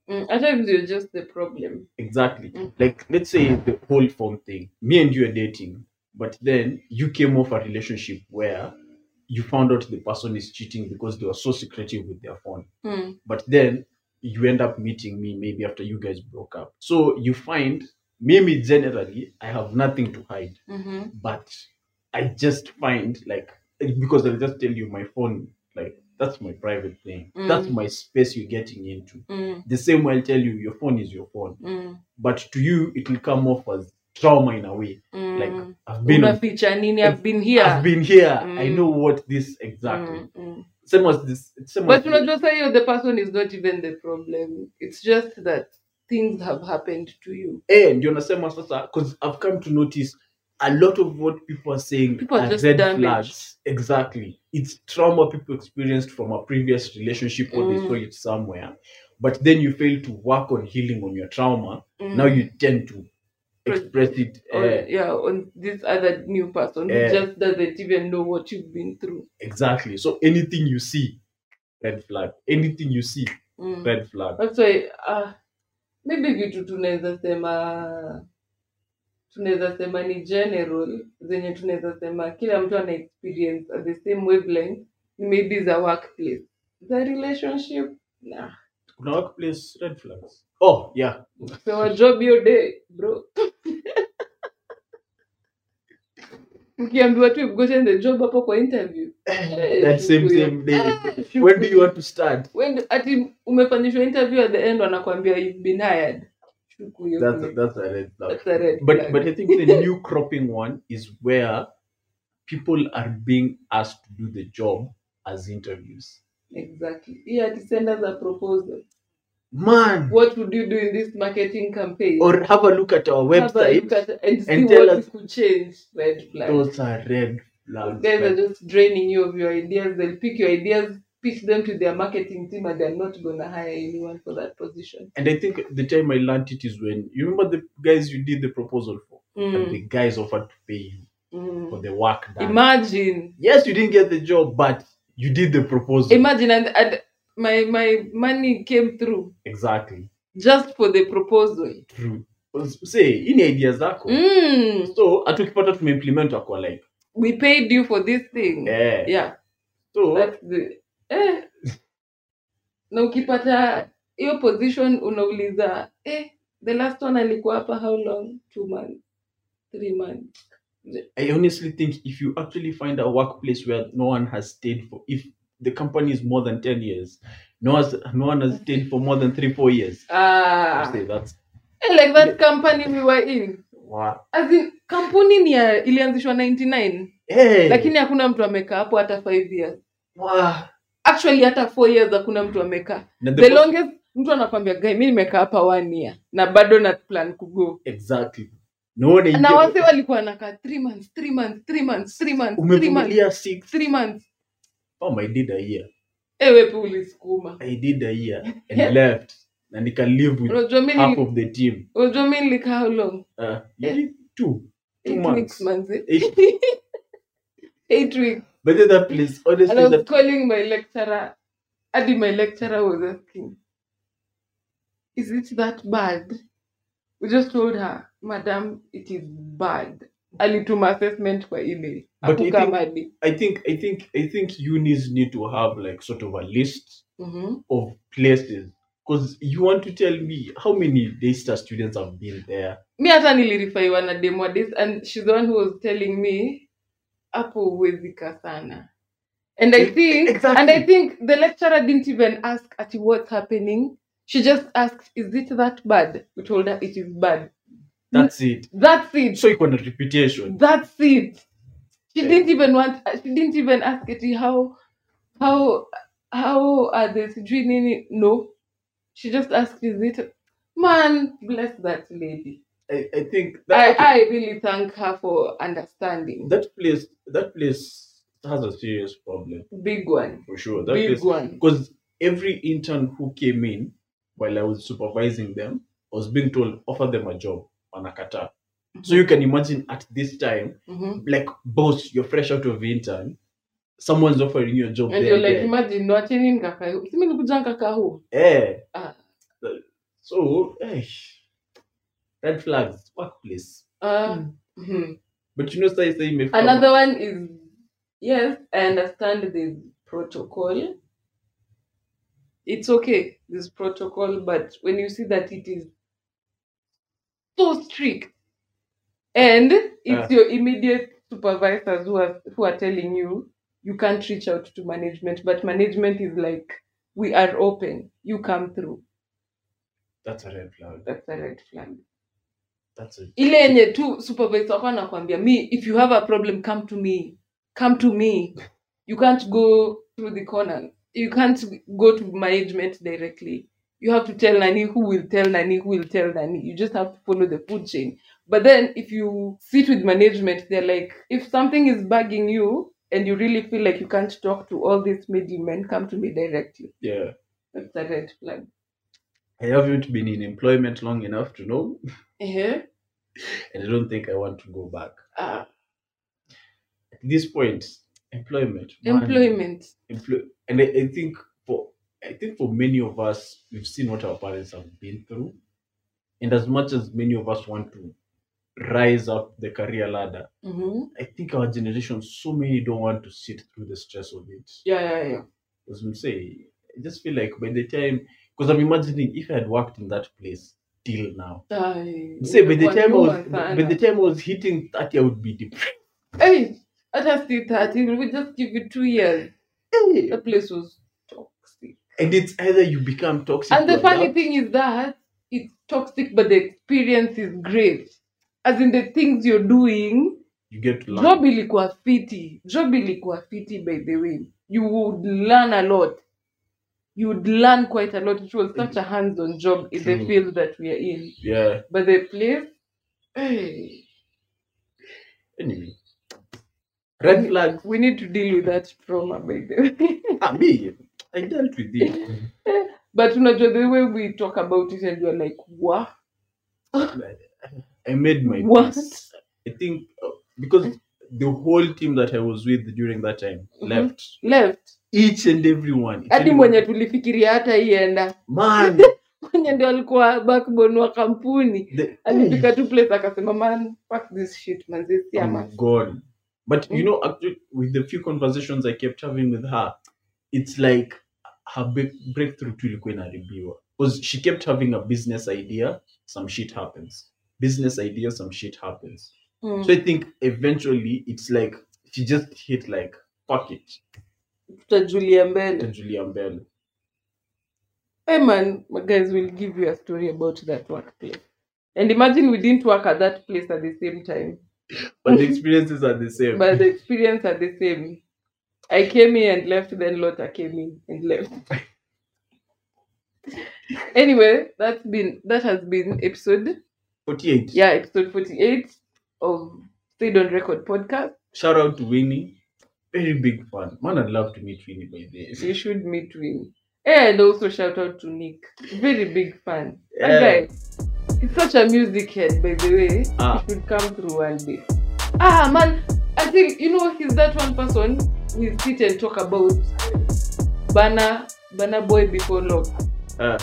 Mm, at times you're just the problem. Exactly. Mm. like let's say the whole phone thing. Me and you are dating but then you came off a relationship where you found out the person is cheating because they were so secretive with their phone. Mm, but then you end up meeting me maybe after you guys broke up. So you find maybe generally i have nothing to hide. Mhm, but i just find like because i'll just tell you my phone like that's my private thing. That's Mm. my space you're getting into. Mm, the same way i'll tell you your phone is your phone. Mm, but to you it will come off as trauma in a way. Mm. like i've been on, nini i've been here. I've been here. I Mm. know what this exactly Mm, same as this same but as unajua saa hiyo the person is not even the problem. It's just that things have happened to you. Eh ndio nasema sasa because i've come to notice a lot of what people are saying People are red damaged. flags exactly it's trauma people experienced from a previous relationship or they Mm. saw it somewhere but then you fail to work on healing on your trauma Mm. now you tend to express it or, eh, yeah on this other new person Eh. who just doesn't even know what you've been through exactly so anything you see red flag anything you see mm. red flag that's why uh, maybe vitu tunaweza sema tunaweza sema ni general zenye tunaweza sema kila mtu ana experience at the same wavelength ni maybe za workplace. Za relationship nah. kuna workplace red flags. Oh yeah. So a job your day bro. Mkiambiwa tu you've gotten the job hapo kwa interview. That same same day. Eh, when do you want to start? When ati umefanyishwa interview at the end wanakuambia you've been hired that's a, that's a red flag. That's a red but flag. but i think the new cropping one is where people are being asked to do the job as interviews. Exactly. Yeah ati send us a proposal man! What would you do in this marketing campaign? Or have a look at our website at and see and tell what us- could change. Red flag. Those are red flags guys are just draining you of your ideas. They'll pick your ideas pitch them to their marketing team and they're not gonna hire anyone for that position. And i think the time i learned it is when you remember the guys you did the proposal for? And Mm, the guys offered to pay you mm. for the work done. Imagine. Yes you didn't get the job but you did the proposal. Imagine and, and my my money came through. Exactly. Just for the proposal. True. Say hii ni idea zako? Mm, so hata ukipata tumeimplement akwa like? We paid you for this thing. Yeah. yeah. So that's the eh. na ukipata hiyo position unauliza eh, the last one alikuwa hapa how long two months three months i honestly think if you actually find a workplace where no one has stayed for if the company is more than 10 years no, has, no one has stayed for more than three four years ah, say that's eh, like that company we were in wow. As in, kampuni ni ilianzishwa 99 hey. lakini hakuna mtu amekaa hapo hata 5 years wow. Actually hata four years hakuna mtu amekaa. The the longest mtu anakwambia guy mi nimekaa hapa one year na bado na plan kugo exactly. Na wase walikuwa nakaa three months three months three months three months 3 months. Six? 3 months. Oh, my did a year ewe pi ulisukuma. I did a year and left. Na nika live with unajua mi half nili- of the team. Unajua mi nilikaa how long? Uh, Eh. two two eight months. weeks manzi Eight- eight weeks But then that place, honestly, And I was calling my lecturer. And my lecturer was asking, Is it that bad? We just told her, Madam, it is bad. Alituma assessment kwa email. But I think- I think I think I think unis need to have like sort of a list Mhm. of places because you want to tell me how many Daystar students have been there. mi hata nilirifaiwa na demo this and she's the one who was telling me hapo huwezika sana. And i think exactly. and i think the lecturer didn't even ask ati what's happening. She just asked is it that bad? We told her it is bad. That's it. that's it. So iko na reputation. that's it. She Eh. didn't even want she didn't even ask ati how how how are they? Sijui nini. No. She just asked is it man bless that lady I, I think I, that I really thank her for understanding. that place that place has a serious problem Big one. for sure. That Big place one. because every intern who came in while I was supervising them was being told offer them a job wanakataa. So you can imagine at this time, Mhm. like boss, you're fresh out of intern, someone's offering you a job And there. you're like, there. imagine, wacheni nikaka huu. Simi nikuja nikaka huu. Eh. Ah. So, eh, red flags, workplace. Uh, mhm. But you know, say say me Another one is, yes, I understand there's protocol. It's okay, this protocol, but when you see that it is so strict, and it's Ah. your immediate supervisors who are who are telling you you can't reach out to management, but management is like, we are open, you come through. That's a red flag. That's a red flag. Ile yenye tu supervisor wako anakwambia me if you have a problem come to me. Come to me. You can't go through the corner. You can't go to management directly. You have to tell nani who will tell nani who will tell nani. You just have to follow the food chain. But then if you sit with management they're like if something is bugging you and you really feel like you can't talk to all these middlemen come to me directly. Yeah. that's a red flag I haven't been in employment long enough to know, uh-huh. and I don't think I want to go back. uh, At this point, employment. man, employment employ- and I, I think for I think for many of us, we've seen what our parents have been through, and as much as many of us want to rise up the career ladder, hmm I think our generation, so many don't want to sit through the stress of it. yeah yeah yeah As I'm saying, I just feel like by the time, because I'm imagining if I had worked in that place till now, Ay, say by the time I was sana. by the time I was hitting 30, I would be depressed. Hey, hata si 30, we just give you two years. Hey. The place was toxic. And it's either you become toxic. And the funny that. thing is that it's toxic, but the experience is great. As in the things you're doing, you get to learn. job ilikuwa fiti. Job ilikuwa fiti, by the way. You would learn a lot. You would learn quite a lot. It was such a hands-on job in the field that we are in. Yeah. But the place, hey, Anyway, red flag. we need to deal with that trauma, by the way. Ah, me, I dealt with it. But you know, the way we talk about it and you're like, what? I made my What? peace. I think uh, because the whole team that I was with during that time Mhm. left. Left. Each and every one. Hadi mwenye tulifikiria hata ienda. man. Mwenye ndio alikuwa backbone wa kampuni. the, Alifika tu place akasema man, fuck this shit man, this I'm yama. god But you Mm. know, actually, with the few conversations I kept having with her, it's like her break- breakthrough tu ilikuwa inaharibiwa. Because she kept having a business idea, some shit happens. Business idea, some shit happens. Mm. So I think eventually it's like she just hit like fuck it Tutajulia mbele. Julia Mbele. Hey man, my guys will give you a story about that workplace. And imagine we didn't work at that place at the same time. But the experiences are the same. But the experience are the same. I came in and left, then Lotta came in and left. anyway, that's been that has been episode 48. yeah, episode 48 of Stayed on Record podcast. Shout out to Winnie. Very big fan. Man, I'd love to meet Winnie by this. You should meet Win. And also shout out to Nick. Very big fan. That Yeah. guy, he's such a music head, by the way. Ah. He should come through one day. Ah man, I think you know he's that one person. we sit and talk about Bana Bana Boy before love. Ah.